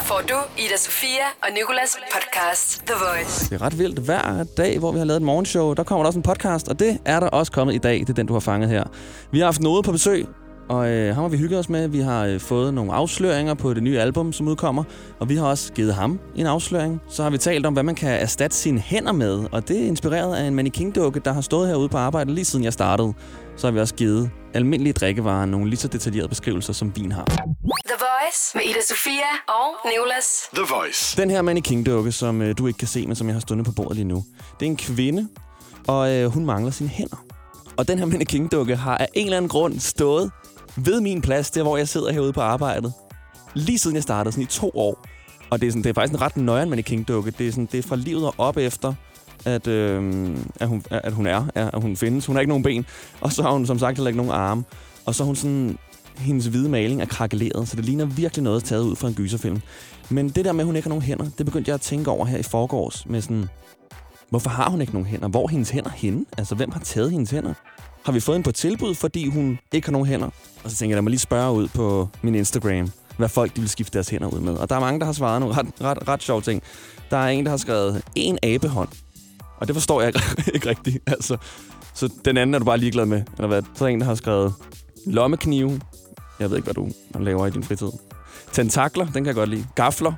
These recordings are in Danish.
Her får du Ida Sofia og Nikolas podcast The Voice. Det er ret vildt. Hver dag, hvor vi har lavet et morgenshow, der kommer der også en podcast, og det er der også kommet i dag. Det er den, du har fanget her. Vi har haft noget på besøg, og øh, ham har vi hygget os med. Vi har øh, fået nogle afsløringer på det nye album, som udkommer, og vi har også givet ham en afsløring. Så har vi talt om, hvad man kan erstatte sine hænder med, og det er inspireret af en mannequin-dukke, der har stået herude på arbejde lige siden jeg startede. Så har vi også givet almindelige drikkevarer nogle lige så detaljerede beskrivelser, som vin har. The Voice med Ida Sofia og Nicolas. The Voice. Den her mannequin-dukke, som øh, du ikke kan se, men som jeg har stående på bordet lige nu, det er en kvinde, og øh, hun mangler sine hænder. Og den her mannequin-dukke har af en eller anden grund stået ved min plads, der hvor jeg sidder herude på arbejdet, lige siden jeg startede, sådan i to år. Og det er, sådan, det er faktisk en ret nøjeren mannequin-dukke. Det er, sådan, det er fra livet og op efter, at, øh, at, hun, at hun er, at hun findes. Hun har ikke nogen ben, og så har hun som sagt heller ikke nogen arme. Og så er hun sådan, hendes hvide maling er krakeleret, så det ligner virkelig noget taget ud fra en gyserfilm. Men det der med, at hun ikke har nogen hænder, det begyndte jeg at tænke over her i forgårs med sådan, hvorfor har hun ikke nogen hænder? Hvor er hendes hænder henne? Altså, hvem har taget hendes hænder? Har vi fået hende på tilbud, fordi hun ikke har nogen hænder? Og så tænker jeg, lad mig lige spørge ud på min Instagram, hvad folk de vil skifte deres hænder ud med. Og der er mange, der har svaret nogle ret, ret, ret sjove ting. Der er en, der har skrevet en abehånd. Og det forstår jeg ikke, ikke rigtigt. Altså, så den anden er du bare ligeglad med. Eller hvad? Så er der en, der har skrevet lommeknive. Jeg ved ikke, hvad du laver i din fritid. Tentakler, den kan jeg godt lide. Gafler.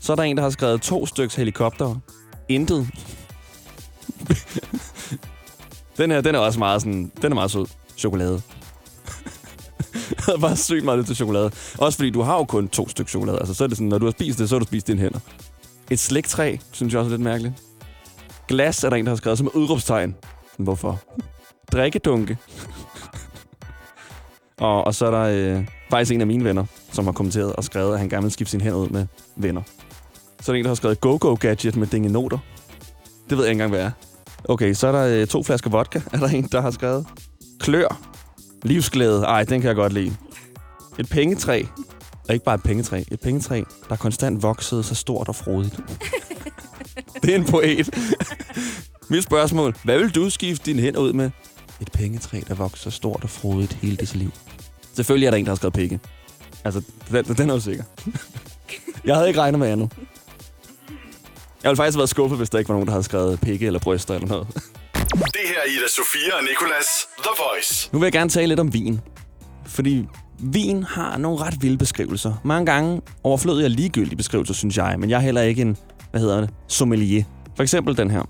Så er der en, der har skrevet to styks helikopter. Intet den her, den er også meget sådan, den er meget sød. Chokolade. jeg havde bare sygt meget lidt til chokolade. Også fordi du har jo kun to stykker chokolade. Altså, så er det sådan, når du har spist det, så har du spist dine hænder. Et sliktræ, synes jeg også er lidt mærkeligt. Glas er der en, der har skrevet som udråbstegn. Hvorfor? Drikkedunke. og, og så er der øh, faktisk en af mine venner, som har kommenteret og skrevet, at han gerne vil skifte sine hænder ud med venner. Så er der en, der har skrevet go-go-gadget med dingenoter. Det ved jeg ikke engang, hvad er. Okay, så er der øh, to flasker vodka, er der en, der har skrevet. Klør. Livsglæde. Ej, den kan jeg godt lide. Et pengetræ. Og ikke bare et pengetræ. Et pengetræ, der konstant voksede så stort og frodigt. det er en poet. Mit spørgsmål. Hvad vil du skifte dine hænder ud med? Et pengetræ, der vokser stort og frodigt hele dit liv. Selvfølgelig er der en, der har skrevet penge. Altså, den, den er jo sikker. jeg havde ikke regnet med andet. Jeg ville faktisk have været skuffet, hvis der ikke var nogen, der havde skrevet pikke eller bryster eller noget. Det her er Ida Sofia og Nicolas. The Voice. Nu vil jeg gerne tale lidt om vin. Fordi vin har nogle ret vilde beskrivelser. Mange gange overflødige og ligegyldige beskrivelser, synes jeg. Men jeg er heller ikke en, hvad hedder det, sommelier. For eksempel den her.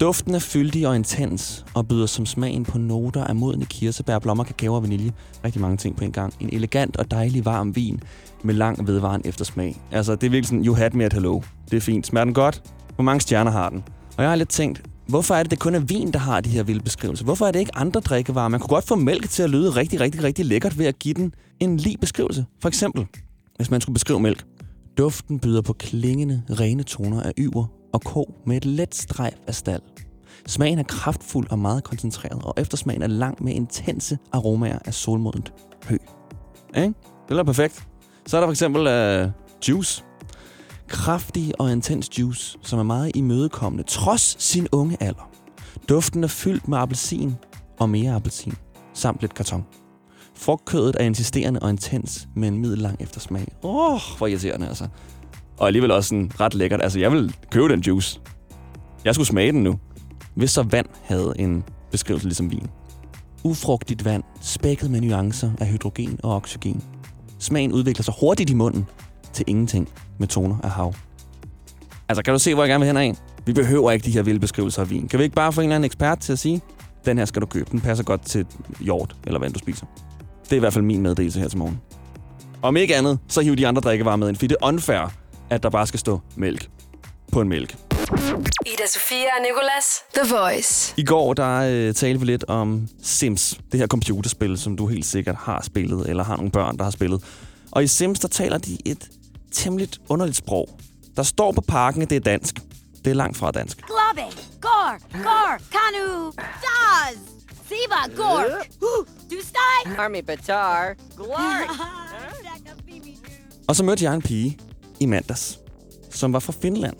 Duften er fyldig og intens, og byder som smagen på noter af modne kirsebær, blommer, kakao og vanilje. Rigtig mange ting på en gang. En elegant og dejlig varm vin med lang vedvarende eftersmag. Altså, det er virkelig sådan, you had me at hello. Det er fint. Smager den godt? Hvor mange stjerner har den? Og jeg har lidt tænkt, hvorfor er det, det kun er vin, der har de her vilde beskrivelser? Hvorfor er det ikke andre drikkevarer? Man kunne godt få mælk til at lyde rigtig, rigtig, rigtig lækkert ved at give den en lige beskrivelse. For eksempel, hvis man skulle beskrive mælk. Duften byder på klingende, rene toner af yver og ko med et let strejf af stald. Smagen er kraftfuld og meget koncentreret, og eftersmagen er lang med intense aromaer af solmodent hø. Ikke? Det er perfekt. Så er der for eksempel uh, juice. Kraftig og intens juice, som er meget imødekommende, trods sin unge alder. Duften er fyldt med appelsin og mere appelsin, samt lidt karton. Frugtkødet er insisterende og intens med en middellang eftersmag. Åh, oh, hvor irriterende altså. Og alligevel også sådan ret lækkert. Altså, jeg vil købe den juice. Jeg skulle smage den nu. Hvis så vand havde en beskrivelse ligesom vin. Ufrugtigt vand, spækket med nuancer af hydrogen og oxygen. Smagen udvikler sig hurtigt i munden til ingenting med toner af hav. Altså, kan du se, hvor jeg gerne vil hen af? Vi behøver ikke de her vilde beskrivelser af vin. Kan vi ikke bare få en eller anden ekspert til at sige, den her skal du købe, den passer godt til hjort eller hvad du spiser. Det er i hvert fald min meddelelse her til morgen. Om ikke andet, så hiv de andre drikkevarer med ind, fordi det er unfair, at der bare skal stå mælk på en mælk. Ida Sofia og Nicolas. The Voice. I går der øh, talte vi lidt om Sims, det her computerspil, som du helt sikkert har spillet, eller har nogle børn, der har spillet. Og i Sims, der taler de et temmelig underligt sprog. Der står på parken, at det er dansk. Det er langt fra dansk. Globe, Gor, Gor, Kanu, Daz, Siba, Gork, du steg. Army Batar. Glory. Og så mødte jeg en pige i mandags, som var fra Finland.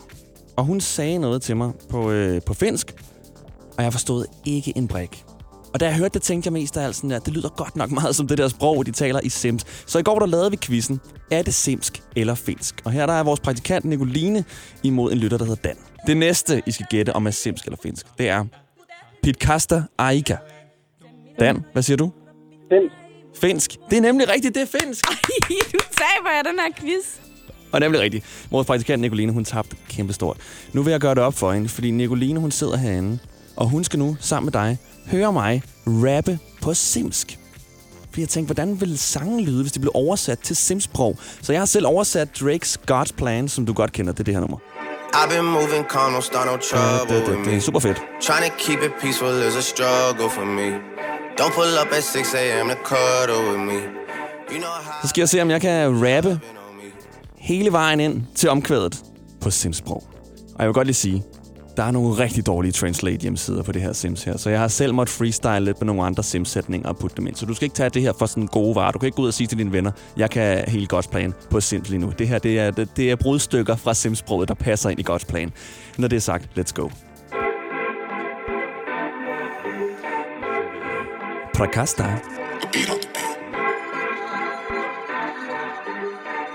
Og hun sagde noget til mig på, øh, på finsk, og jeg forstod ikke en brik. Og da jeg hørte det, tænkte jeg mest af alt sådan der, det lyder godt nok meget som det der sprog, de taler i Sims. Så i går der lavede vi quizzen, er det simsk eller finsk? Og her der er vores praktikant Nicoline imod en lytter, der hedder Dan. Det næste, I skal gætte om er simsk eller finsk, det er Pitkasta Aika. Dan, hvad siger du? Finsk. Finsk. Det er nemlig rigtigt, det er finsk. du taber jeg den her quiz. Og nemlig rigtigt. Vores praktikant Nicoline, hun tabte kæmpestort. Nu vil jeg gøre det op for hende, fordi Nicoline, hun sidder herinde, og hun skal nu sammen med dig høre mig rappe på simsk. Fordi jeg tænkte, hvordan ville sangen lyde, hvis det blev oversat til simsprog? Så jeg har selv oversat Drakes God's Plan, som du godt kender. Det er det her nummer. I've been moving calm, don't start no trouble Det, det, with det er super fedt. Trying to keep it peaceful is a struggle for me. Don't pull up at 6 a.m. to cuddle with me. You know how Så skal jeg se, om jeg kan rappe. Hele vejen ind til omkvædet på simsprog. Og jeg vil godt lige sige, der er nogle rigtig dårlige translate hjemmesider på det her Sims her, så jeg har selv måttet freestyle lidt med nogle andre Sims-sætninger og putte dem ind. Så du skal ikke tage det her for sådan gode varer. Du kan ikke gå ud og sige til dine venner, jeg kan helt godt plan på Sims lige nu. Det her, det er, det, det er brudstykker fra Sims-sproget, der passer ind i godt plan. Når det er sagt, let's go. Prakasta.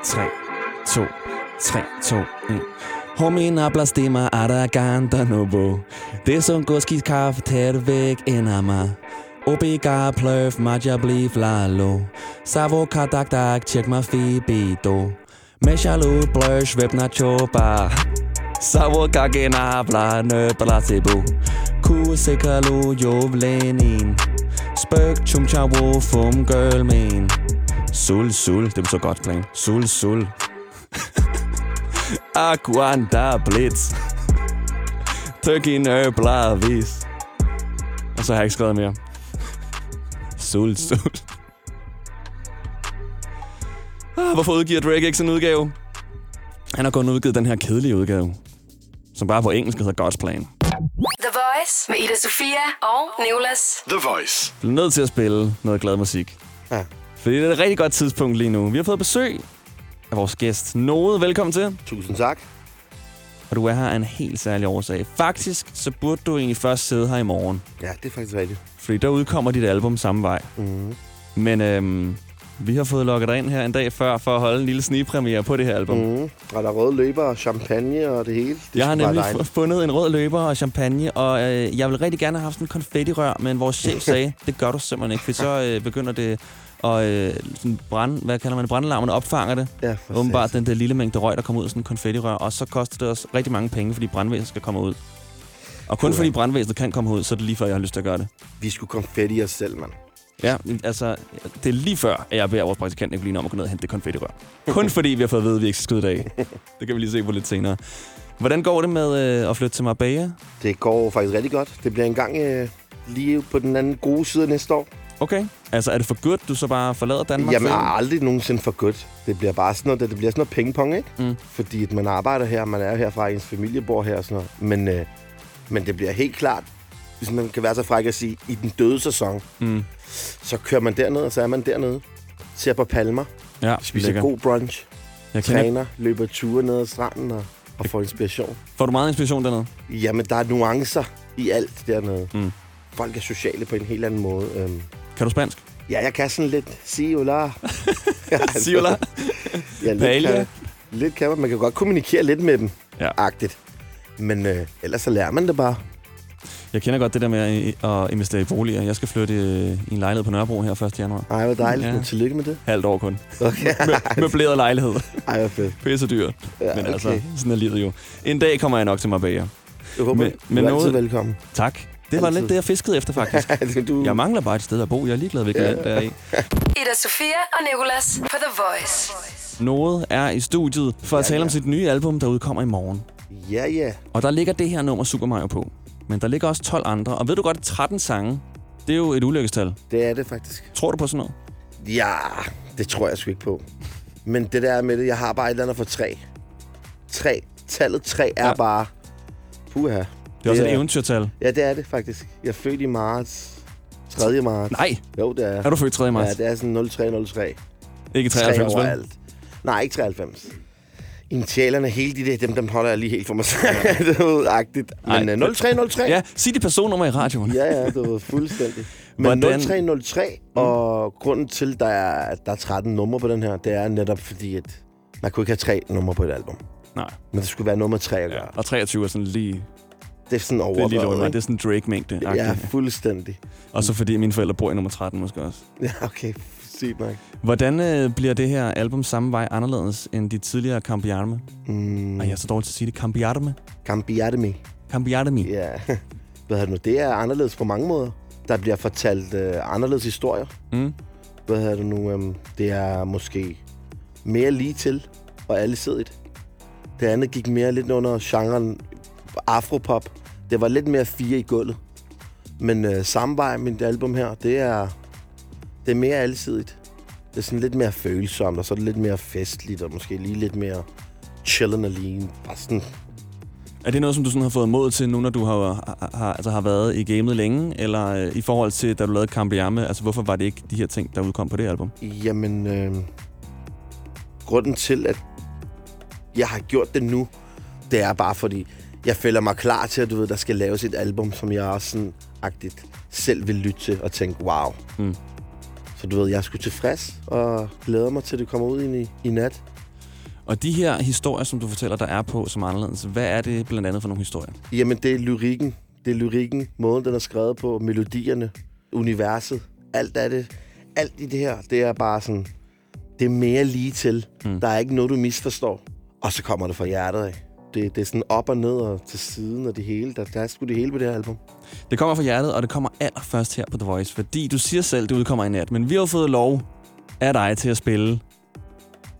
3, 2, 3, 2, 1. Homien hablas de ma araganta nobo. Det som goski kaffe tæt væk enama. Obiga pløf maja bliv lalo. Savo kadak dak tjek ma fibido. Meshalu bløsh vepna chopa. Savo kagena habla nøbla tibu. Ku sikalu jovlenin. Spøk chum chawo fum girl min. Sul, sul. Det var så godt Glenn. Sul, sul. Aquanda Blitz. Tøkken øblavis. Og så har jeg ikke skrevet mere. Sul, sul. Ah, hvorfor udgiver Drake ikke sådan en udgave? Han har kun udgivet den her kedelige udgave, som bare på engelsk hedder God's Plan. The Voice med Ida Sofia og Nicolas. The Voice. Jeg bliver nødt til at spille noget glad musik. Ja. Fordi det er et rigtig godt tidspunkt lige nu. Vi har fået besøg af vores gæst, Node. Velkommen til. Tusind tak. Og du er her af en helt særlig årsag. Faktisk, så burde du egentlig først sidde her i morgen. Ja, det er faktisk rigtigt. Fordi der udkommer dit album samme vej. Mm. Men øhm, vi har fået lukket dig ind her en dag før, for at holde en lille snigpremiere på det her album. Mm. Og der er røde løber og champagne og det hele. Det Jeg har nemlig fundet en rød løber og champagne, og øh, jeg vil rigtig gerne have haft en konfettirør, men vores chef sagde, det gør du simpelthen ikke, for så øh, begynder det at øh, sådan brand, hvad kalder man det, brandlarmene opfanger det. Ja, Åbenbart den der lille mængde røg, der kommer ud af sådan en konfettirør, og så koster det os rigtig mange penge, fordi brandvæsenet skal komme ud. Og kun Puha. fordi brandvæsenet kan komme ud, så er det lige før, jeg har lyst til at gøre det. Vi skulle konfetti os selv, mand. Ja, altså, det er lige før, at jeg beder vores praktikant Nicoline om at gå ned og hente det konfettirør. Kun fordi vi har fået at vide, at vi ikke skal skyde i dag. Det kan vi lige se på lidt senere. Hvordan går det med øh, at flytte til Marbella? Det går faktisk rigtig godt. Det bliver engang øh, lige på den anden gode side næste år. Okay. Altså, er det for godt, du så bare forlader Danmark? Jamen, for- aldrig nogensinde for godt. Det bliver bare sådan noget, det bliver sådan noget pingpong, ikke? Mm. Fordi at man arbejder her, man er herfra, ens familie bor her og sådan noget. Men, øh, men det bliver helt klart, hvis man kan være så fræk at sige, i den døde sæson, Mm. så kører man derned, og så er man dernede. Ser på palmer, Ja, spiser lækker. god brunch, Jeg træner, løber ture ned ad stranden og, og får inspiration. Får du meget inspiration dernede? Jamen, der er nuancer i alt dernede. Mm. Folk er sociale på en helt anden måde. Øhm, Kan du spansk? ja, jeg kan sådan lidt sige hola. Sig hola. Ja, lidt Paella. kan, lidt kan man. Man kan godt kommunikere lidt med dem, Ja. agtigt. Men øh, ellers så lærer man det bare. Jeg kender godt det der med at, investere i boliger. Jeg skal flytte øh, i en lejlighed på Nørrebro her 1. januar. Ej, hvor dejligt. Ja. Tillykke med det. Halvt år kun. Okay. Med, møbleret lejlighed. Ej, hvor fedt. Pisse dyrt. Ja, Men okay. altså, sådan er livet jo. En dag kommer jeg nok til Marbella. Jeg håber, men- du er noget- altid velkommen. Tak. Det var Altid. lidt det, jeg fiskede efter, faktisk. du, Jeg mangler bare et sted at bo. Jeg er ligeglad, hvilket land der er i. Ida Sofia og Nicolas på The Voice. Noget er i studiet for at Ja, tale om ja. sit nye album, der udkommer i morgen. Ja, ja. Og der ligger det her nummer Super Mario på. Men der ligger også 12 andre. Og ved du godt, 13 sange, det er jo et ulykkestal. Det er det faktisk. Tror du på sådan noget? Ja, det tror jeg sgu ikke på. Men det der med det, jeg har bare et eller andet for tre. Tre. Tallet tre er Ja. ja. bare... Puha. Det er også et eventyrtal. Ja, det er det faktisk. Jeg er født i marts. 3. marts. Nej, Jo, det er. er du født 3. marts? Ja, det er sådan 0303. Ikke Tre 93, vel? overalt. Nej, ikke 93. Initialerne, hele de der, dem, dem holder jeg lige helt for mig selv. det er agtigt. Ej, Men uh, 0303. Ja, sig dit personnummer i radioen. ja, ja, det var fuldstændig. Men Hvordan- 0303, og grunden til, der er, der er 13 numre på den her, det er netop fordi, at man kunne ikke have tre numre på et album. Nej. Men det skulle være nummer tre at gøre. Ja. Og 23 er sådan lige... Det er sådan Det er under. ikke? Det er sådan Drake-mængde. Ja, fuldstændig. Og så fordi mine forældre bor i nummer 13 måske også. Ja, okay. Sygt nok. Hvordan øh, bliver det her album samme vej anderledes end de tidligere Cambiarme? Mm, Ej, jeg er så dårlig til at sige det. Cambiarme? Cambiademi. Cambiarme. Ja. Hvad hedder det nu? Det er anderledes på mange måder. Der bliver fortalt øh, anderledes historier. Mm. Hvad hedder det nu? Øhm, det er måske mere lige til og alsidigt. Det andet gik mere lidt under genren afropop. Det var lidt mere fire i gulvet. Men øh, samme vej, mit album her, det er, det er mere alsidigt. Det er sådan lidt mere følsomt, og så er det lidt mere festligt, og måske lige lidt mere chillen lige. Bare sådan, Er det noget, som du sådan har fået mod til nu, når du har, har, altså har været i gamet længe? Eller øh, i forhold til, da du lavede Cambiarme? Altså, hvorfor var det ikke de her ting, der udkom på det album? Jamen, øh, grunden til, at jeg har gjort det nu, det er bare fordi, jeg føler mig klar til, at du ved, der skal laves et album, som jeg også sådan agtigt selv vil lytte til og tænke, wow. Mm. Så du ved, jeg er sgu tilfreds og glæder mig til, at det kommer ud i, i nat. Og de her historier, som du fortæller, der er på som anderledes, hvad er det blandt andet for nogle historier? Jamen, det er lyrikken. Det er lyrikken, måden, den er skrevet på, melodierne, universet. Alt af det. Alt i det her, det er bare sådan... Det er mere lige til. Mm. Der er ikke noget, du misforstår. Og så kommer det fra hjertet af. Det, det er sådan op og ned og til siden og det hele. Der, der er sgu det hele på det her album. Det kommer fra hjertet, og det kommer allerførst her på The Voice, fordi du siger selv, det udkommer i nat, men vi har jo fået lov af dig til at spille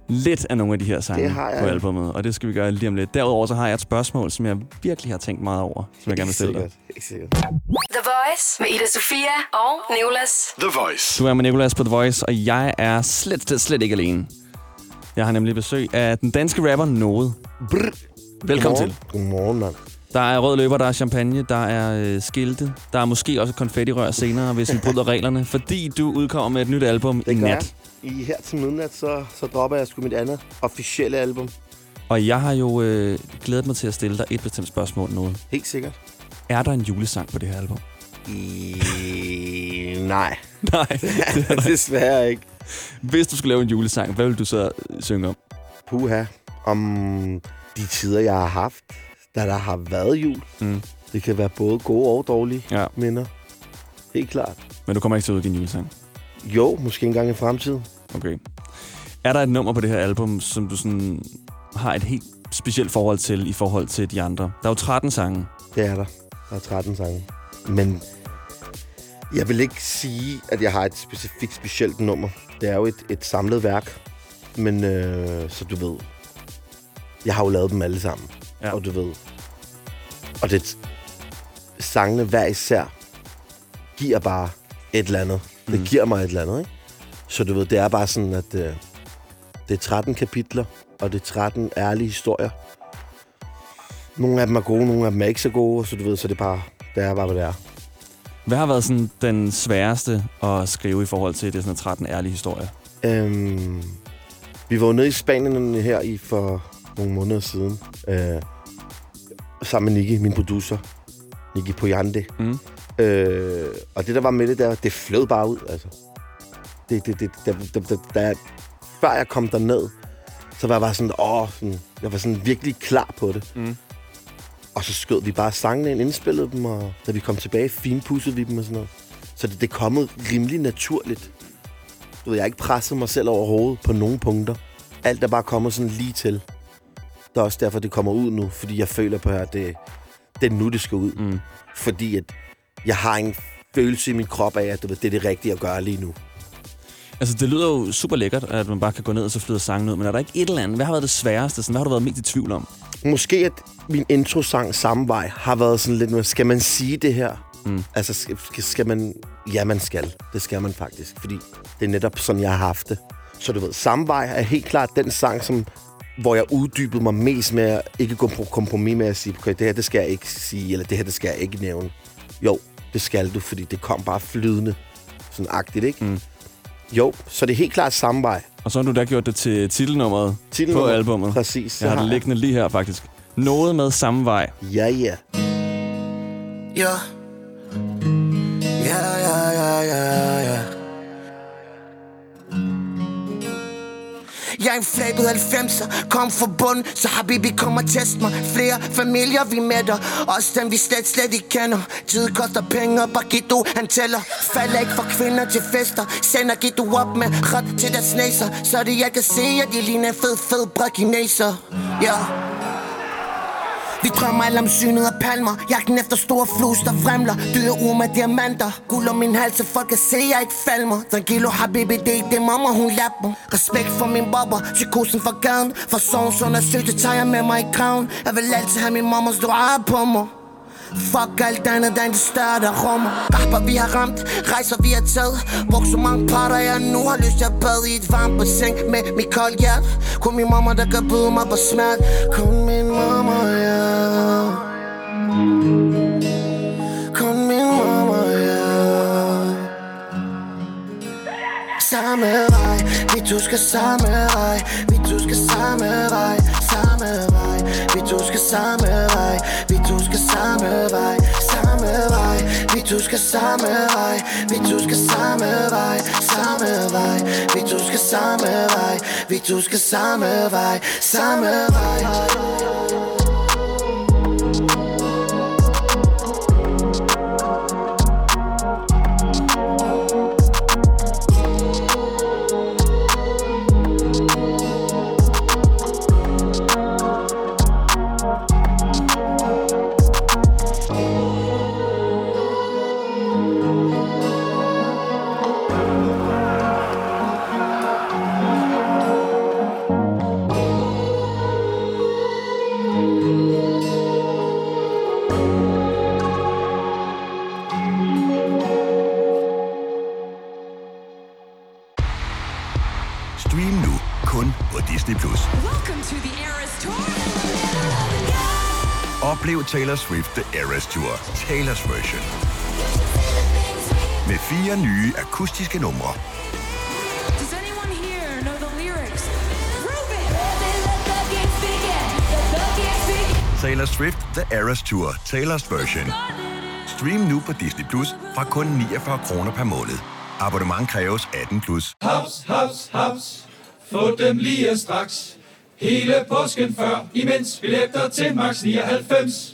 lidt af nogle af de her sange Det har jeg. på albumet, og det skal vi gøre lige om lidt. Derudover så har jeg et spørgsmål, som jeg virkelig har tænkt meget over, som jeg gerne vil stille dig. sikkert. Ikke sikkert. The Voice med Ida Sofia og Nicolas. The Voice. Du er med Nicolas på The Voice, og jeg er slet, slet, slet ikke alene. Jeg har nemlig besøg af den danske rapper Node. Brr. Velkommen Godmorgen. til. Godmorgen, mand. Der er rød løber, der er champagne, der er øh, skilte, der er måske også konfettirør senere, hvis vi bryder reglerne, fordi du udkommer med et nyt album i Det gør nat. jeg. I her til midnat, så, så dropper jeg sgu mit andet officielle album. Og jeg har jo øh, glædet mig til at stille dig et bestemt spørgsmål nu. Helt sikkert. Er der en julesang på det her album? I... Nej, Nej. desværre ikke. Hvis du skulle lave en julesang, hvad vil du så øh, synge om? Puha. Om de tider, jeg har haft, da der har været jul. Mm. Det kan være både gode og dårlige Ja, minder. Helt klart. men du kommer ikke til at udgive en julesang. Jo, måske engang i fremtiden. Okay. Er der et nummer på det her album, som du sådan har et helt specielt forhold til i forhold til de andre? Der er jo 13 sange. Det er der. Der er 13 sange. Men jeg vil ikke sige, at jeg har et specifikt specielt nummer. Det er jo et, et samlet værk. Men øh, så du ved, jeg har jo lavet dem alle sammen. Ja. Og du ved, og det sangene hver især giver bare et eller andet. Det Mm. giver mig et eller andet, ikke? Så du ved, det er bare sådan, at øh, det er 13 kapitler, og det er 13 ærlige historier. Nogle af dem er gode, nogle af dem er ikke så gode, så du ved, så det er bare, det er bare, hvad det er. Hvad har været sådan den sværeste at skrive i forhold til det er sådan 13 ærlige historier? Øhm, vi var jo nede i Spanien her i for nogle måneder siden. Øh, sammen med Nicky, min producer. Nicky Poyande. Mm. Øh, og det, der var med det der, det flød bare ud, altså. Det, det, det, der, der, der, der, før jeg kom derned, så var jeg bare sådan, åh, sådan, jeg var sådan virkelig klar på det. Mm. Og så skød vi bare sangene ind, indspillede dem, og da vi kom tilbage, finpudsede vi dem og sådan noget. Så det, det er kommet rimelig naturligt. Du ved, jeg har ikke presset mig selv overhovedet på nogen punkter. Alt er bare kommet sådan lige til. Det er også derfor, det kommer ud nu, fordi jeg føler på, at det, det er nu, det skal ud. Mm. Fordi at jeg har en følelse i min krop af, at det er det rigtige at gøre lige nu. Altså, det lyder jo super lækkert, at man bare kan gå ned og så flyder sangen ud, men er der ikke et eller andet? Hvad har været det sværeste? Sådan, hvad har du været mest i tvivl om? Måske at min introsang samme vej har været sådan lidt, skal man sige det her? Mm. Altså, skal, skal man... Ja, man skal. Det skal man faktisk, fordi det er netop sådan, jeg har haft det. Så du ved, samme vej er helt klart den sang, som, hvor jeg uddybede mig mest med at ikke gå på kompromis med at sige, okay, det her, det skal jeg ikke sige, eller det her, det skal jeg ikke nævne. Jo, det skal du, fordi det kom bare flydende. Sådan agtigt, ikke? Mm. Jo, så det er helt klart samme vej. Og så har du da gjort det til titelnummeret på Titelnummer. albummet. Præcis. Jeg har det liggende lige her, faktisk. Noget med samme vej. Ja, ja. Ja. Ja, ja, ja, ja, Jeg er en flabet 90'er, kom fra bund Så Habibi kommer og test mig. Flere familier vi mætter. Også dem vi slet slet ikke kender. Tid koster penge, og Bagito han tæller. Falder ikke for kvinder til fester. Sender Gito op med ret til deres næser. Så det jeg kan se, at de ligner en fed, fed brækineser Ja. yeah. Vi drømmer alle om synet af palmer. Jagten efter store flus, der fremler. Dyre uger med diamanter. Guld om min hals, så folk kan se, jeg ikke falmer. Tranquilo, baby, det er ikke det mamma, hun lapper. Respekt for min bobber, psykosen for gaden. For sovens undersøgte, tager jeg med mig i kraven Jeg vil altid have min mammas dua på mig. Fuck alt andet, der er det større, der rummer Rapper vi har ramt, rejser vi har taget. Brugt så mange parter, jeg nu har lyst til at bade i et varmt bassin Med mit koldt hjerte. Kun min mamma, der kan byde mig på smert Kun min mamma, ja. Kun min mamma, ja. Samme vej, vi to skal samme vej. Vi to skal samme vej, samme vej. Vi to skal samme vej, vi samme vej Samme vej, vi to skal samme vej Vi to skal samme vej, samme vej. Vi to skal samme vej, vi to skal samme vej Samme vej. Taylor Swift The Eras Tour, Taylor's version. Med fire nye akustiske numre. Taylor Swift The Eras Tour, Taylor's version. Stream nu på Disney Plus fra kun 49 kroner per måned. Abonnement kræves 18 plus. Haps, haps, haps. Få dem lige straks. Hele påsken før, imens billetter til max 99.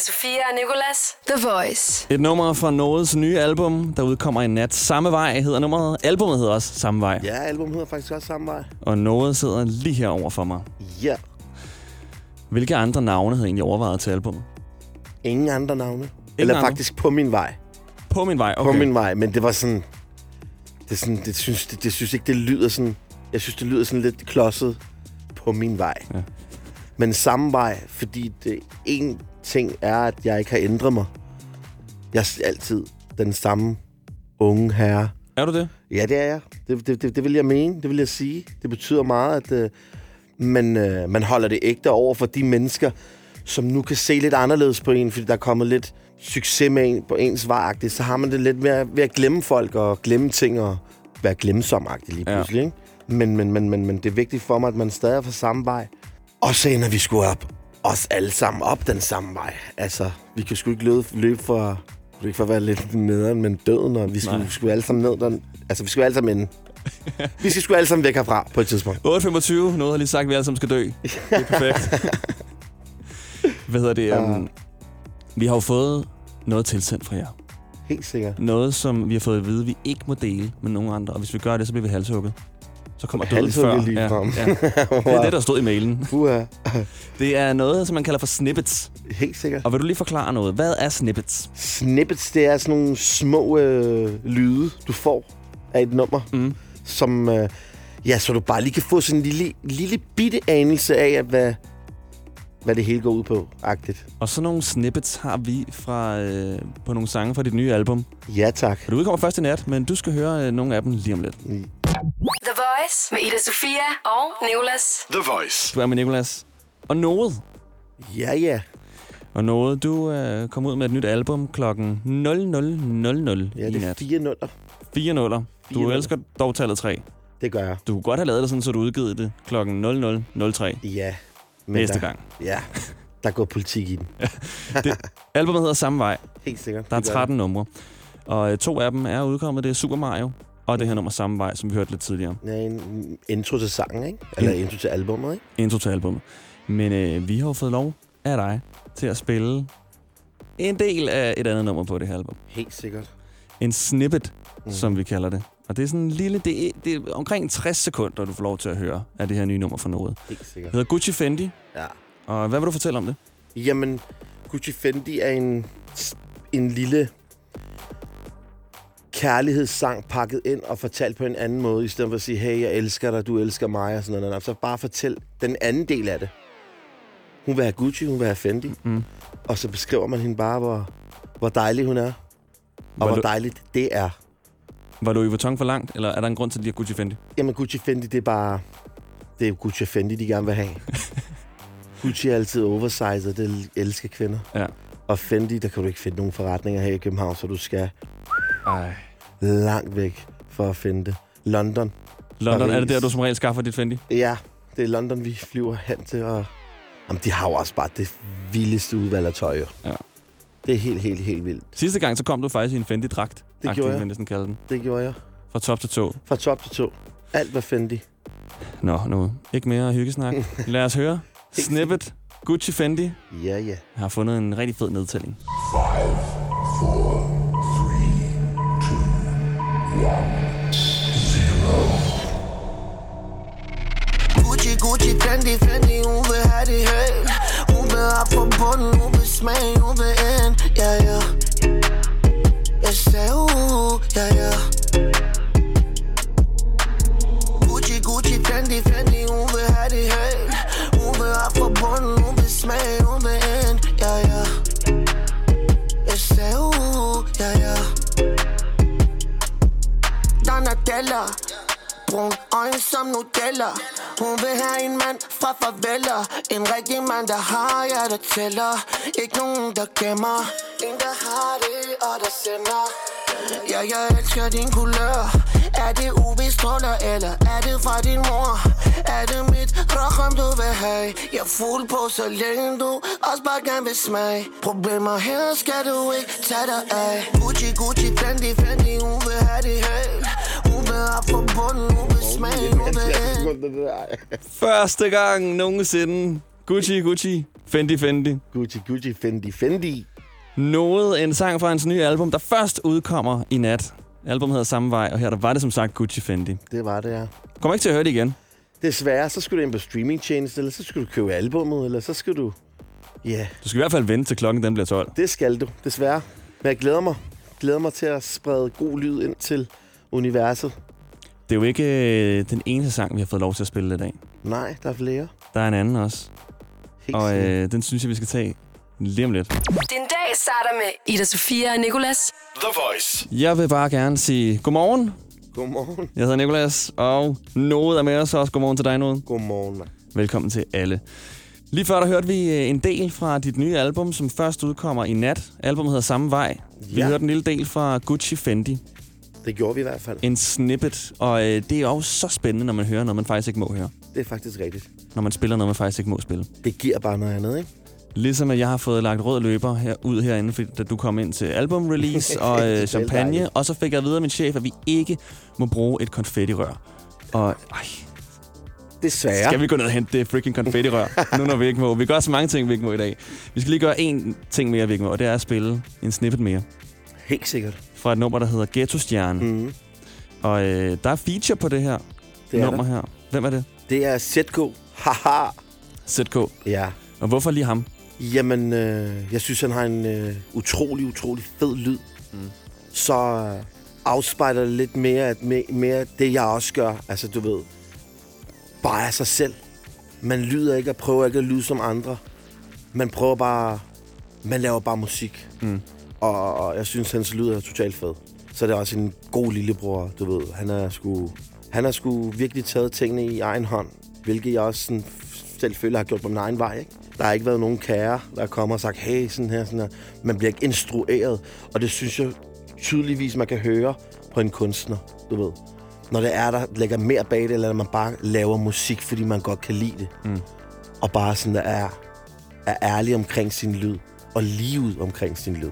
Ida Sofia og Nicolas. The Voice. Et nummer fra Nodes nye album, der udkommer i nat. Samme vej hedder nummeret. Albumet hedder også Samme vej. Ja, albumet hedder faktisk også samme vej. Og Node sidder lige her over for mig. Ja. Hvilke andre navne havde egentlig overvejet til albumet? Ingen andre navne. Eller andre? faktisk på min vej. På min vej, okay. På min vej, men det var sådan... Det, sådan, det, synes, det, det synes ikke, det lyder sådan... Jeg synes, det lyder sådan lidt klodset på min vej. Ja. Men samme vej, fordi det en ting er, at jeg ikke har ændret mig. Jeg er altid den samme unge herre. Er du det? Ja, det er jeg. Det, det, det, det vil jeg mene. Det vil jeg sige. Det betyder meget, at øh, man, øh, man holder det ægte over for de mennesker, som nu kan se lidt anderledes på en, fordi der er kommet lidt succes med en på ens vej Så har man det lidt mere ved at glemme folk og glemme ting og være glemsomagtig lige Ja. pludselig. Ikke? Men, men, men, men, men det er vigtigt for mig, at man stadig er på samme vej. Og så ender vi sgu op. Os alle sammen op den samme vej. Altså, vi kan sgu ikke løbe, løbe for... Det ikke for at være lidt nederen, men døden, og vi skulle, skulle alle sammen ned. Den, altså, vi skulle alle sammen ende. vi skal sgu alle sammen væk herfra på et tidspunkt. 8.25. Noget har lige sagt, at vi alle sammen skal dø. Det er perfekt. Hvad hedder det? Um, vi har jo fået noget tilsendt fra jer. Helt sikkert. Noget, som vi har fået at vide, vi ikke må dele med nogen andre. Og hvis vi gør det, så bliver vi halshugget. Så kommer døden før. lige ja, frem. ja. Det er det, der stod i mailen. Uha. Det er noget, som man kalder for snippets. Helt sikkert. Og vil du lige forklare noget? Hvad er snippets? Snippets, det er sådan nogle små øh, lyde, du får af et nummer, mm. som, øh, ja, så du bare lige kan få sådan en lille, lille bitte anelse af, at hvad, hvad det hele går ud på, agtigt. Og så nogle snippets har vi fra, øh, på nogle sange fra dit nye album. Ja, tak. Og du udkommer først i nat, men du skal høre øh, nogle af dem lige om lidt. The Voice med Ida Sofia og Nicolas. The Voice. Du er med Nicolas. Og noget. Ja, ja. Og noget, du øh, kom ud med et nyt album klokken 00.00 Ja, i det er nat. fire nuller. 4 nuller. Du Fire nuller. elsker dog tallet 3. Det gør jeg. Du kunne godt have lavet det sådan, så du udgivet det klokken 00.03 Ja. næste der, gang. Ja, der går politik i den. Det, albumet hedder Samme Vej. Helt sikkert. Der er Det gør 13 numre. Og øh, to af dem er udkommet. Det er Super Mario og det her nummer Samme Vej, som vi hørte lidt tidligere. det. Ja, en intro til sangen, ikke? Eller intro til albumet, ikke? Intro til albumet. Men øh, vi har jo fået lov af dig til at spille en del af et andet nummer på det her album. Helt sikkert. En snippet, mm. som vi kalder det. Og det er sådan en lille... Det er, det er omkring 60 sekunder, du får lov til at høre af det her nye nummer for noget. Helt Det sikkert. hedder Gucci Fendi. Ja. Og hvad vil du fortælle om det? Jamen, Gucci Fendi er en, en lille kærlighedssang pakket ind og fortalt på en anden måde, i stedet for at sige, hey, jeg elsker dig, du elsker mig, og sådan noget. Så bare fortæl den anden del af det. Hun vil have Gucci, hun vil have Fendi. Mm. Og så beskriver man hende bare, hvor, hvor dejlig hun er. Og Var hvor du- dejligt det er. Var du i Vuitton for langt, eller er der en grund til, at de har Gucci Fendi? Jamen, Gucci Fendi, det er bare... Det er Gucci Fendi, de gerne vil have. Gucci er altid oversized, og det elsker kvinder. Ja. Og Fendi, der kan du ikke finde nogen forretninger her i København, så du skal Ej langt væk for at finde det. London. London, Paris. er det der, du som regel skaffer dit Fendi? Ja, det er London, vi flyver hen til. Og... Jamen, de har jo også bare det vildeste udvalg af tøj. Ja. Det er helt, helt, helt vildt. Sidste gang, så kom du faktisk i en Fendi-dragt. Det gjorde jeg. Næsten kalde den. Det gjorde jeg. Fra top til to. Fra top til to. Alt var Fendi. Nå, nu. Ikke mere hyggesnak. Lad os høre. Snippet. Gucci Fendi. Ja, ja. Jeg har fundet en rigtig fed nedtælling. 5, 4, Gucci, Gucci, trendy, trendy, hoeveel hij die heeft. Hoeveel haar verbonden, hoeveel smee, hoeveel in. Yeah yeah, Je zei oeh, yeah yeah. Gucci, Gucci, trendy, trendy, hoeveel hij die heeft. Hoeveel haar verbonden, hoeveel smee. Modeller Brun øjne som Nutella. Hun vil have en mand fra faveler En rigtig mand, der har jeg der tæller. Ikke nogen, der gemmer. En, der har det, og der sender. Ja, jeg elsker din kulør. Er det UV-stråler, eller er det fra din mor? Er det mit rockrum, du vil have? Jeg er fuld på, så længe du også bare gerne vil smage. Problemer her skal du ikke tage dig af. Gucci, Gucci, Fendi, Fendi, hun vil have det helt op på bunden, ind Første gang nogensinde. Gucci, Gucci. Fendi, Fendi. Gucci, Gucci, Fendi, Fendi. Noget en sang fra hans nye album, der først udkommer i nat. Albumet hedder Samme Vej, og her der var det som sagt Gucci Fendi. Det var det, ja. Kommer ikke til at høre det igen. Desværre, så skulle du ind på streamingtjeneste, eller så skulle du købe albummet, eller så skal du... Ja, yeah, Du skal i hvert fald vente til klokken den bliver 12. det skal du, desværre. Men jeg glæder mig. glæder mig til at sprede god lyd ind til universet. Det er jo ikke øh, den eneste sang, vi har fået lov til at spille i dag. Nej, der er flere. Der er en anden også. Helt Og øh, den synes jeg, vi skal tage lige om lidt. Din dag starter med Ida Sofia og Nicolas. The Voice. Jeg vil bare gerne sige godmorgen. Godmorgen. Jeg hedder Nikolas, og Noget er med os også. Godmorgen til dig, Noget. Godmorgen. Velkommen til alle. Lige før der hørte vi øh, en del fra dit nye album, som først udkommer i nat. Albumet hedder Samme Vej. Vi Ja. hørte en lille del fra Gucci Fendi. Det gjorde vi i hvert fald. En snippet. Og øh, det er jo så spændende, når man hører noget, man faktisk ikke må høre. Det er faktisk rigtigt. Når man spiller noget, man faktisk ikke må spille. Det giver bare noget andet, ikke? Ligesom at jeg har fået lagt rød løber her, ud herinde, fordi da du kom ind til album-release og øh, champagne. dejligt. Og så fik jeg at vide af min chef, at vi ikke må bruge et konfettirør. Og ej, Desværre. skal vi gå ned og hente det freaking konfettirør, nu når vi ikke må. Vi gør så mange ting, vi ikke må i dag. Vi skal lige gøre én ting mere, vi ikke må, og det er at spille en snippet mere. Helt sikkert. Fra et nummer, der hedder Ghetto Stjerne. Mm. Og øh, der er feature på det her Det er nummer der. her. Hvem er det? Det er ZK. Haha. ZK. Ja. Og hvorfor lige ham? Jamen, øh, jeg synes, han har en øh, utrolig, utrolig fed lyd. Mm. Så øh, afspejler det lidt mere, at mere, mere det, jeg også gør. Altså, du ved, bare af sig selv. Man lyder ikke og prøver ikke at lyde som andre. man prøver bare... Man laver bare musik. Mm. Og, jeg synes, hans lyd er totalt fed. Så er det også en god lillebror, du ved. Han er sgu, han har sgu virkelig taget tingene i egen hånd. Hvilket jeg også sådan, selv føler har gjort på min egen vej. Ikke? Der har ikke været nogen kære, der kommer og sagt, hey, sådan her, sådan her. Man bliver ikke instrueret. Og det synes jeg tydeligvis, man kan høre på en kunstner, du ved. Når det er, der lægger mere bag det, eller man bare laver musik, fordi man godt kan lide det. Mm. Og bare sådan, der er, er ærlig omkring sin lyd. Og livet omkring sin lyd.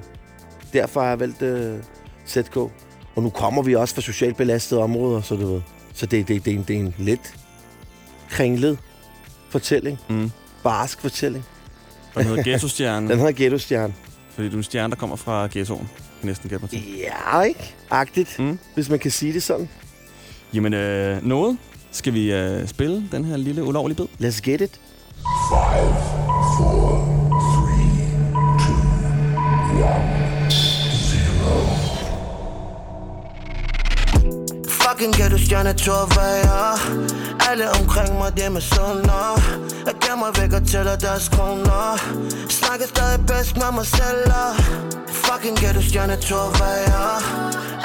Derfor har jeg valgt uh, ZK. Og nu kommer vi også fra socialt belastede områder, så du ved. Så det, det, det, er en, det er en lidt kringlet fortælling. Mm. Barsk fortælling. Og den hedder Ghetto-stjerne. Den hedder Ghetto-stjerne. Fordi du er en stjerne, der kommer fra ghettoen. Næsten gætte mig til. Ja, ikke? Agtigt, mm. hvis man kan sige det sådan. Jamen, øh, noget. Skal vi øh, spille den her lille ulovlige bid? Let's get it. Five, four, Fucking kan du stjerne torvejer Alle omkring mig, det er med sunder Jeg gemmer væk og tæller deres kroner Snakker stadig bedst med mig selv og Fucking kan du stjerne torvejer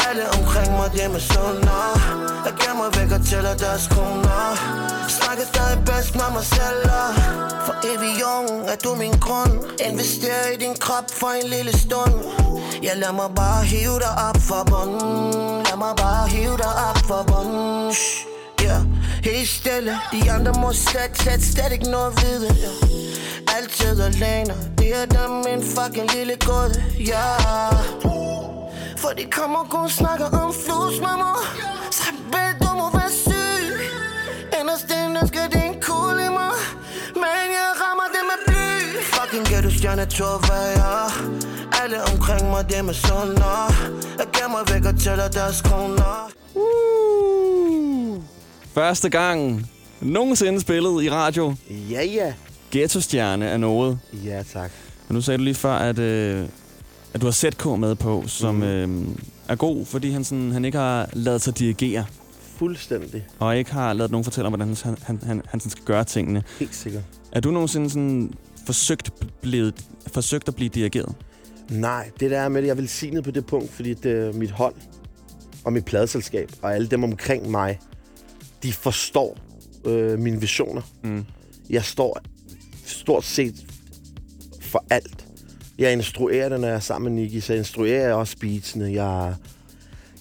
Alle omkring mig, det er med sunder tæller deres kroner Snakker stadig bedst med mig selv For evig ung er du min grund. Investerer i din krop for en lille stund. Ja, lad mig bare hive dig op for bunden. Lad mig bare hive dig op for bunden. Yeah. Helt stille. De andre må slet, slet, slet ikke noget vide. Yeah. Altid alene. Det er dem min fucking lille gåde yeah. For de kommer kun snakker om flus mig Så bedre du må være syg Inderst inde skal det en kugle i mig Men jeg rammer det med bly Fucking kan du stjerne torvejer Alle omkring mig, det med sunder Jeg gemmer væk og tæller deres kroner Første gang nogensinde spillet i radio. Ja, ja. Ghetto-stjerne er noget. Ja, tak. Og nu sagde du lige før, at, øh, at du har ZK med på, som Mhm. øh, er god, fordi han, sådan, han ikke har lavet sig dirigere. Fuldstændig. Og ikke har lavet nogen fortælle om, hvordan han, han, han, han sådan skal gøre tingene. Helt sikkert. Er du nogensinde sådan forsøgt, blevet, forsøgt at blive dirigeret? Nej, det der er med det, jeg er velsignet på det punkt, fordi det, mit hold og mit pladeselskab og alle dem omkring mig, de forstår øh, mine visioner. Mm. Jeg står stort set for alt. Jeg instruerer det, når jeg er sammen med Nicky, så instruerer jeg også beatsene. Jeg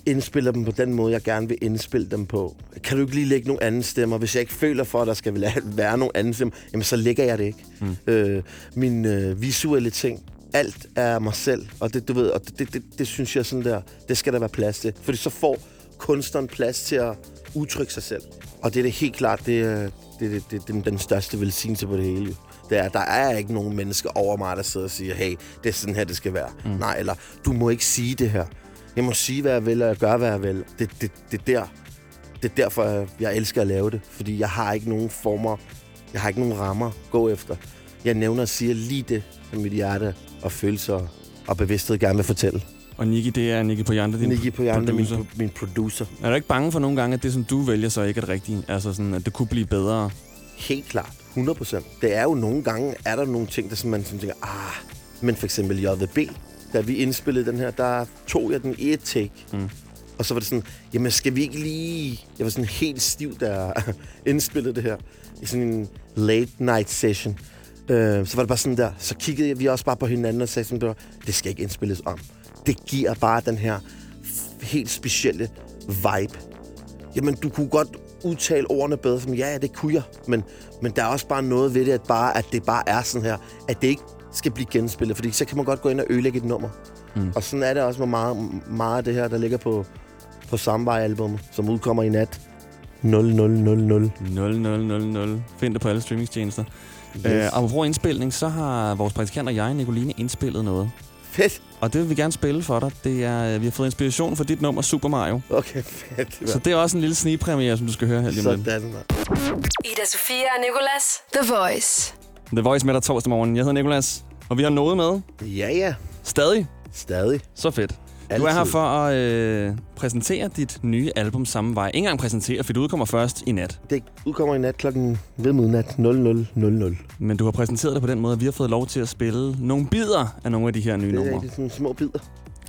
indspiller dem på den måde, jeg gerne vil indspille dem på. Kan du ikke lige lægge nogle andre stemmer? Hvis jeg ikke føler for, at der skal være nogle andre stemmer, jamen så lægger jeg det ikke. Mm. Øh, mine øh, visuelle ting, alt er mig selv. Og det, du ved, og det, det, det, det synes jeg sådan der, det skal der være plads til. Fordi så får kunstneren plads til at udtrykke sig selv. Og det er det helt klart, det er, det, det, det, det, den største velsignelse på det hele. Det er, der er ikke nogen mennesker over mig, der sidder og siger, hey, det er sådan her, det skal være. Mm. Nej, eller du må ikke sige det her. Jeg må sige, hvad jeg vil, og jeg gør, hvad jeg vil. Det, det, det, er der, det er derfor, jeg elsker at lave det. Fordi jeg har ikke nogen former, jeg har ikke nogen rammer at gå efter. Jeg nævner og siger lige det, som mit hjerte og følelser og bevidsthed gerne vil fortælle. Og Nicky, det er Nicky Poyante, din Nicky Poyante, min, producer. min producer. Er du ikke bange for nogle gange, at det, som du vælger, så ikke er det rigtige? Altså sådan, at det kunne blive bedre? Helt klart. 100 procent. Det er jo nogle gange, er der nogle ting, der som man sådan tænker, ah, men for eksempel JVB, da vi indspillede den her, der tog jeg den i et take. Mm. Og så var det sådan, jamen skal vi ikke lige... Jeg var sådan helt stiv, der indspillede det her. I sådan en late night session. Øh, så var det bare sådan der, så kiggede vi også bare på hinanden og sagde sådan der, det skal ikke indspilles om. Det giver bare den her helt specielle vibe. Jamen, du kunne godt udtale ordene bedre, som ja, ja, det kunne jeg. Men, men der er også bare noget ved det, at, bare, at det bare er sådan her, at det ikke skal blive genspillet, fordi så kan man godt gå ind og ødelægge et nummer. Mm. Og sådan er det også med meget, meget af det her, der ligger på, på Samvej-albummet, som udkommer i nat 0000. 0000. Find det på alle streamingstjenester. Yes. Øh, apropos indspilning, så har vores praktikant og jeg, Nicoline, indspillet noget. Fedt. Og det vil vi gerne spille for dig. Det er, øh, vi har fået inspiration fra dit nummer, Super Mario. Okay, fedt. Så det er også en lille snigpremiere, som du skal høre her lige om lidt. Sådan, mand. Ida Sofia og Nicolas. The Voice. The Voice med dig torsdag morgen. Jeg hedder Nikolas, og vi har noget med. Ja, ja. Stadig. Stadig. Så fedt. Du er her Altid. for at øh, præsentere dit nye album samme vej. Ikke engang præsentere, for det udkommer først i nat. Det udkommer i nat klokken ved midnat 00.00. Men du har præsenteret det på den måde, at vi har fået lov til at spille nogle bidder af nogle af de her nye Det er numre. rigtig sådan små bidder.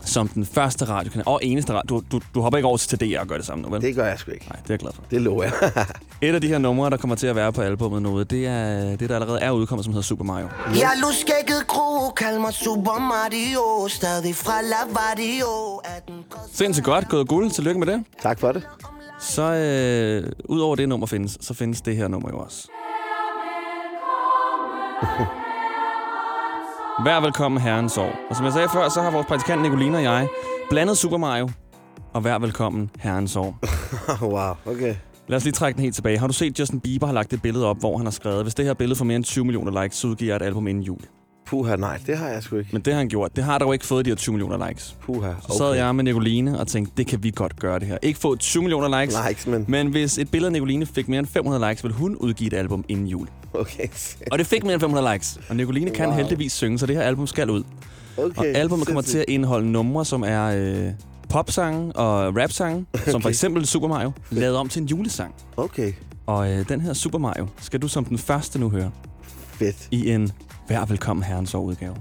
Som den første radiokanal. Og eneste radio. Du, du, du hopper ikke over til DR og gør det samme nu, vel? Det gør jeg sgu ikke. Nej, det er jeg glad for. Det lover jeg. Et af de her numre, der kommer til at være på albumet nu, det er det, der allerede er udkommet, som hedder Super Mario. Jeg luskækket kro, kald mig Super Mario Stadig fra Lavadio er den Sindssygt godt. Gået guld. Tillykke med det. Tak for det. Så øh, udover det nummer findes, så findes det her nummer jo også. Vær velkommen herrens år. Og som jeg sagde før, så har vores praktikant Nicolina og jeg blandet Super Mario og vær velkommen herrens år. wow, okay. Lad os lige trække den helt tilbage. Har du set, Justin Bieber har lagt et billede op, hvor han har skrevet, hvis det her billede får mere end 20 millioner likes, så udgiver jeg et album inden jul. Puha, nej, det har jeg sgu ikke. Men det har han gjort. Det har dog ikke fået de her 20 millioner likes. Puha, Så sad jeg med Nicoline og tænkte, det kan vi godt gøre det her. Ikke få 20 millioner likes, Likes, men... men hvis et billede af Nicoline fik mere end 500 likes, ville hun udgive et album inden jul. Okay. Og det fik mere end 500 likes. Og Nicoline kan Wow. heldigvis synge, så det her album skal ud. Okay, og albumet kommer til at indeholde numre, som er øh, popsange og rapsange, okay. som for eksempel Super Mario, lavet om til en julesang. Okay. Og øh, den her Super Mario skal du som den første nu høre Fedt. i en Vær velkommen herrens år udgave.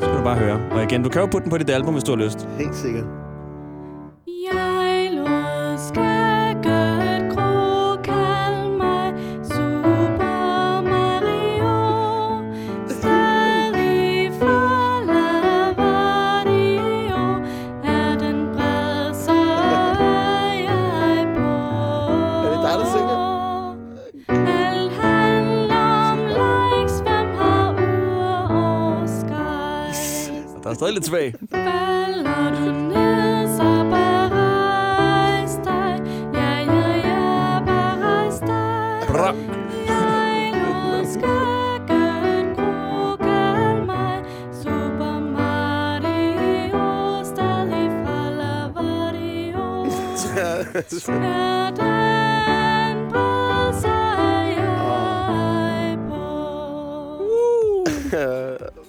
Så skal du bare høre. Og igen, du kan jo putte den på dit album, hvis du har lyst. Helt sikkert. Stadig lidt tilbage. Falder du ned, så bare rejs dig. Ja, ja, ja, bare rejs dig. Bra. Jeg lod skægget gro, kald mig Super Mario. Stadig fra Lavadio.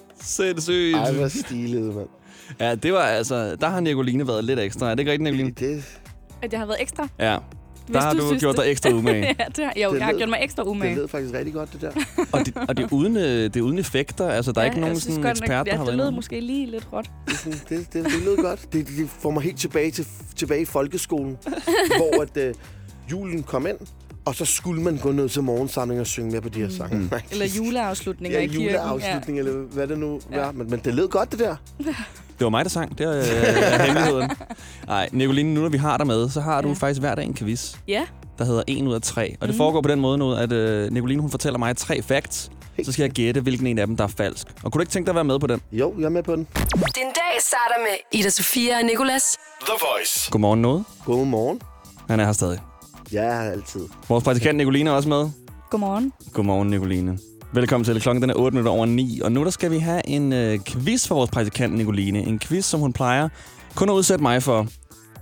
er. Sindssygt. Ej, hvor stilet, mand. Ja, det var altså... Der har Nicoline været lidt ekstra. Er det ikke rigtigt, Nicoline? Det, At jeg har været ekstra. Ja. Hvis Der har du du gjort det. dig ekstra umage. ja, det har, jo, Det jeg har lød- gjort mig ekstra det umage. lød faktisk rigtig godt, det der. og det, og det, er uden, øh, det er uden effekter. Altså, der er Ja, ikke nogen synes sådan nok, ekspert, der ja, har det været lød inde. måske lige lidt råt. Det, det, det, det lød godt. Det, det får mig helt tilbage til tilbage i folkeskolen, hvor at, øh, julen kom ind, og så skulle man gå ned til morgensamling og synge med på de her sange. Mm. Eller juleafslutninger Ja, i kirken. juleafslutning, ja. eller hvad det nu var. Men, men det lød godt, det der. Det var mig, der sang. Det er, øh, er hemmeligheden. Nej, Nicoline, nu når vi har dig med, så har du Ja. faktisk hver dag en quiz, Ja. der hedder 1 ud af 3. Og det Mm. foregår på den måde nu, at øh, Nicoline hun fortæller mig tre facts, så skal jeg gætte, hvilken en af dem, der er falsk. Og kunne du ikke tænke dig at være med på den? Jo, jeg er med på den. Den dag starter med Ida Sofia og Nicolas. The Voice. Godmorgen, noget. Godmorgen. Han er her stadig. Jeg er her altid. Vores praktikant Nicoline er også med. Godmorgen. Godmorgen, Nicoline. Velkommen til. Klokken den er 8 minutter over 9. Og nu der skal vi have en øh, quiz for vores praktikant Nicoline. En quiz, som hun plejer kun at udsætte mig for.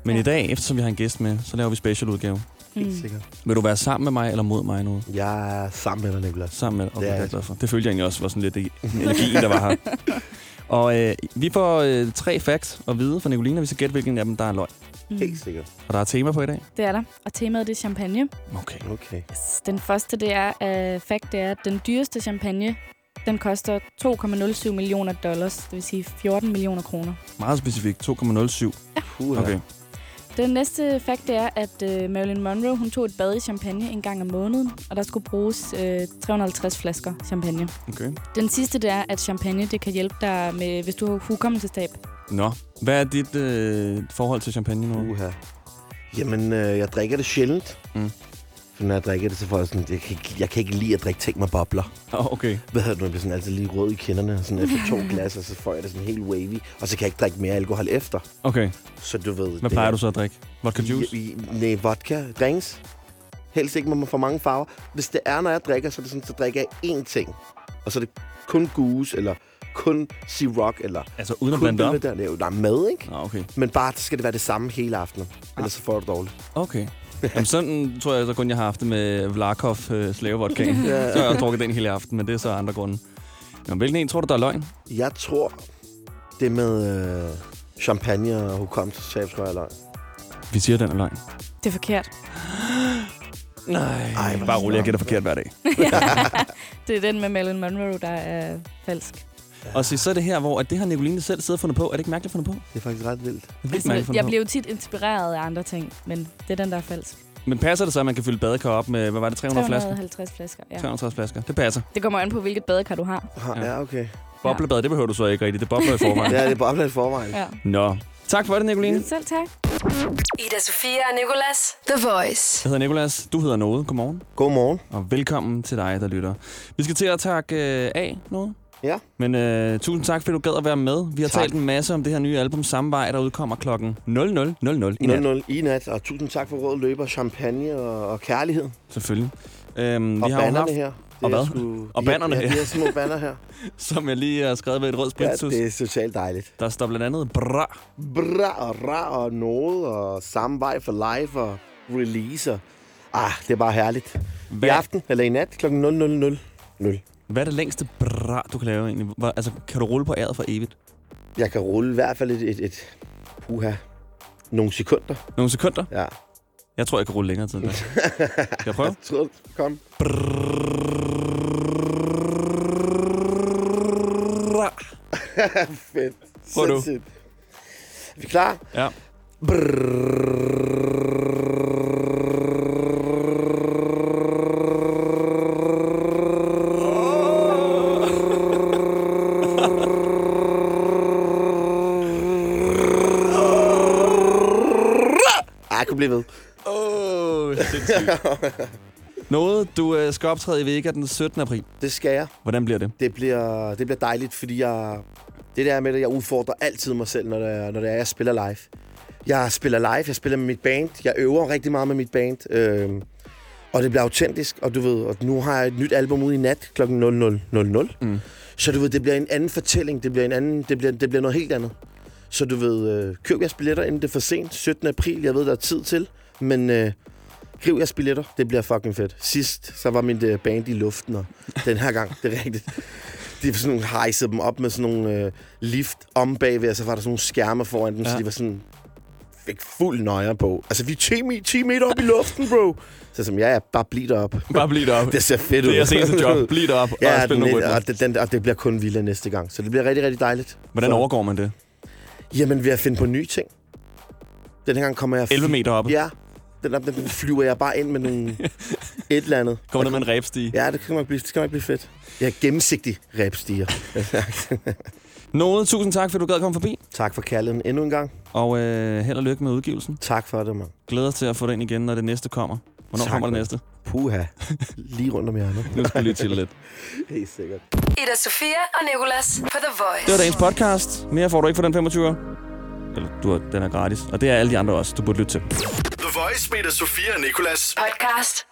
Men ja. i dag, eftersom vi har en gæst med, så laver vi special udgave. Helt Mm. sikkert. Vil du være sammen med mig eller mod mig nu? Jeg er sammen med dig, Nicolas. Sammen med okay, Det er jeg. glad for. Det følte jeg egentlig også var sådan lidt energien, der var her. Og øh, vi får øh, tre facts at vide fra Nicoline, og vi skal gætte, hvilken af dem, der er løgn. Mm. Helt sikkert. Og der er tema på i dag. Det er der. Og temaet det er champagne. Okay. Okay. Den første det er, uh, fact, det er, at den dyreste champagne, den koster 2,07 millioner dollars, det vil sige 14 millioner kroner. Meget specifikt. 2,07. Puha. Okay. Den næste fakt det er, at uh, Marilyn Monroe hun tog et bad i champagne en gang om måneden, og der skulle bruges uh, 350 flasker champagne. okay. Den sidste det er, at champagne det kan hjælpe dig, med, hvis du har hukommelsestab. Nå. Hvad er dit øh, forhold til champagne nu? Uha. Jamen, øh, jeg drikker det sjældent. Mm. For når jeg drikker det, så får jeg sådan... Jeg kan ikke, jeg kan ikke lide at drikke ting med bobler. Oh, okay. Hvad hedder det? Jeg bliver sådan altid lige rød i kinderne. Sådan efter to glas, og så får jeg det sådan helt wavy. Og så kan jeg ikke drikke mere alkohol efter. Okay. Så du ved... Hvad plejer du så at drikke? Vodka juice? I, i, nej, vodka. Drinks. Helst ikke med for mange farver. Hvis det er, når jeg drikker, så er det sådan, så drikker jeg én ting. Og så er det kun goose, eller kun Ciroc, eller Altså uden at kun blande det der. Er jo der er mad, ikke? Nå, okay. Men bare så skal det være det samme hele aftenen. Ellers så får du det dårligt. Okay. Jamen sådan tror jeg så kun, jeg har haft det med Vlarkov øh, slavevodkaen. Ja. Så har jeg drukket den hele aften, men det er så andre grunde. Jamen, hvilken en tror du, der er løgn? Jeg tror... Det med øh, champagne og hukommelsestab, tror jeg, er løgn. Vi siger, den er løgn. Det er forkert. Nej, Ej, bare rolig, jeg gætter forkert hver dag. Det er den med Marilyn Monroe, der er falsk. Og så, så er det her, hvor at det har Nicoline selv siddet og fundet på. Er det ikke mærkeligt fundet på? Det er faktisk ret vildt. Det er Altså, jeg på. bliver jo tit inspireret af andre ting, men det er den, der er falsk. Men passer det så, at man kan fylde badekar op med, hvad var det, 300 flasker? 350 flasker, ja. 350 flasker. Det passer. Det kommer an på, hvilket badekar du har. Ha, ja, okay. Boblebad, det behøver du så ikke rigtigt. Det bobler i forvejen. Ja, det er bobler i forvejen. Ja. Nå. Tak for det, Nicoline. Selv tak. Ida Sofia og Nicolas. The Voice. Jeg hedder Nikolas. Du hedder Noget. Godmorgen. Godmorgen. Og velkommen til dig, der lytter. Vi skal til at takke øh, af noget. Ja. Men øh, tusind tak, fordi du gad at være med. Vi har Tak. talt en masse om det her nye album Samme Vej, der udkommer klokken 00.00 i nat. 0-0 i nat, og tusind tak for råd løber, champagne og, og kærlighed. Selvfølgelig. Øhm, Og vi har jo bannerne haft, her. Og Det er hvad? Sgu, Og de her- bannerne ja, her. de her små banner her. som jeg lige har skrevet ved et rødt Ja, spritus. det er totalt dejligt. Der står blandt andet bra. Bra og ra og noget, og samme vej for live og release. Og, ah, det er bare herligt. Hvad, I aften, eller i nat, kl. 00.00. hvad er det længste bra, du kan lave egentlig? Hvor, altså, kan du rulle på æret for evigt? Jeg kan rulle i hvert fald et, et, et puha, nogle sekunder. Nogle sekunder? Ja. Jeg tror, jeg kan rulle længere tid. Skal jeg prøve? Jeg tror, kom. Bra. Fedt. Prøv du. Er vi klar? Ja. Ej, blive ved. Åh, oh, Noget, du øh, skal optræde i Vega den 17. april. Det skal jeg. Hvordan bliver det? Det bliver, det bliver dejligt, fordi jeg... Det der med, at jeg udfordrer altid mig selv, når det når det er jeg spiller live. Jeg spiller live, jeg spiller med mit band. Jeg øver rigtig meget med mit band. Øhm, og det bliver autentisk, og du ved, og nu har jeg et nyt album ude i nat kl. 00.00. Mm. Så du ved, det bliver en anden fortælling, det bliver, en anden, det bliver, det bliver noget helt andet. Så du ved, øh, køb jeres billetter, inden det er for sent. 17. april, jeg ved, der er tid til. Men øh, griv jeres billetter, det bliver fucking fedt. Sidst, så var min øh, band i luften, og den her gang, det er rigtigt. De sådan nogle, hejsede dem op med sådan nogle øh, lift om bagved, og så var der sådan nogle skærme foran dem, ja. så de var sådan fik fuld nøjer på. Altså, vi er 10, me- 10 meter op i luften, bro. Så som, ja, ja, bare bliv derop. Bare bliv deroppe. Det ser fedt ud. Det er jeres eneste job. Bliv deroppe og ja, spil nogle rytmer. og, det, den, og det bliver kun vildere næste gang. Så det bliver rigtig, rigtig dejligt. Hvordan Så- overgår man det? Jamen, ved at finde på nye ting. Den her gang kommer jeg... 11 meter oppe? Ja. Den, den, den flyver jeg bare ind med nogle... et eller andet. Kommer ned med en ræbstige? Ja, det kan nok blive, det skal nok blive fedt. Jeg er gennemsigtig ræbstiger. Noget, tusind tak, fordi du gad at komme forbi. tak for kærligheden endnu en gang. Og øh, held og lykke med udgivelsen. Tak for det, mand. Glæder til at få den igen, når det næste kommer. Hvornår Tak, kommer det næste? Puha. Lige rundt om hjørnet. Nu skal vi lige chille lidt. Helt sikkert. Ida Sofia og Nicolas på The Voice. Det var dagens podcast. Mere får du ikke for den 25 Eller du den er gratis. Og det er alle de andre også, du burde lytte til. The Voice med Ida Sofia og Nicolas. Podcast.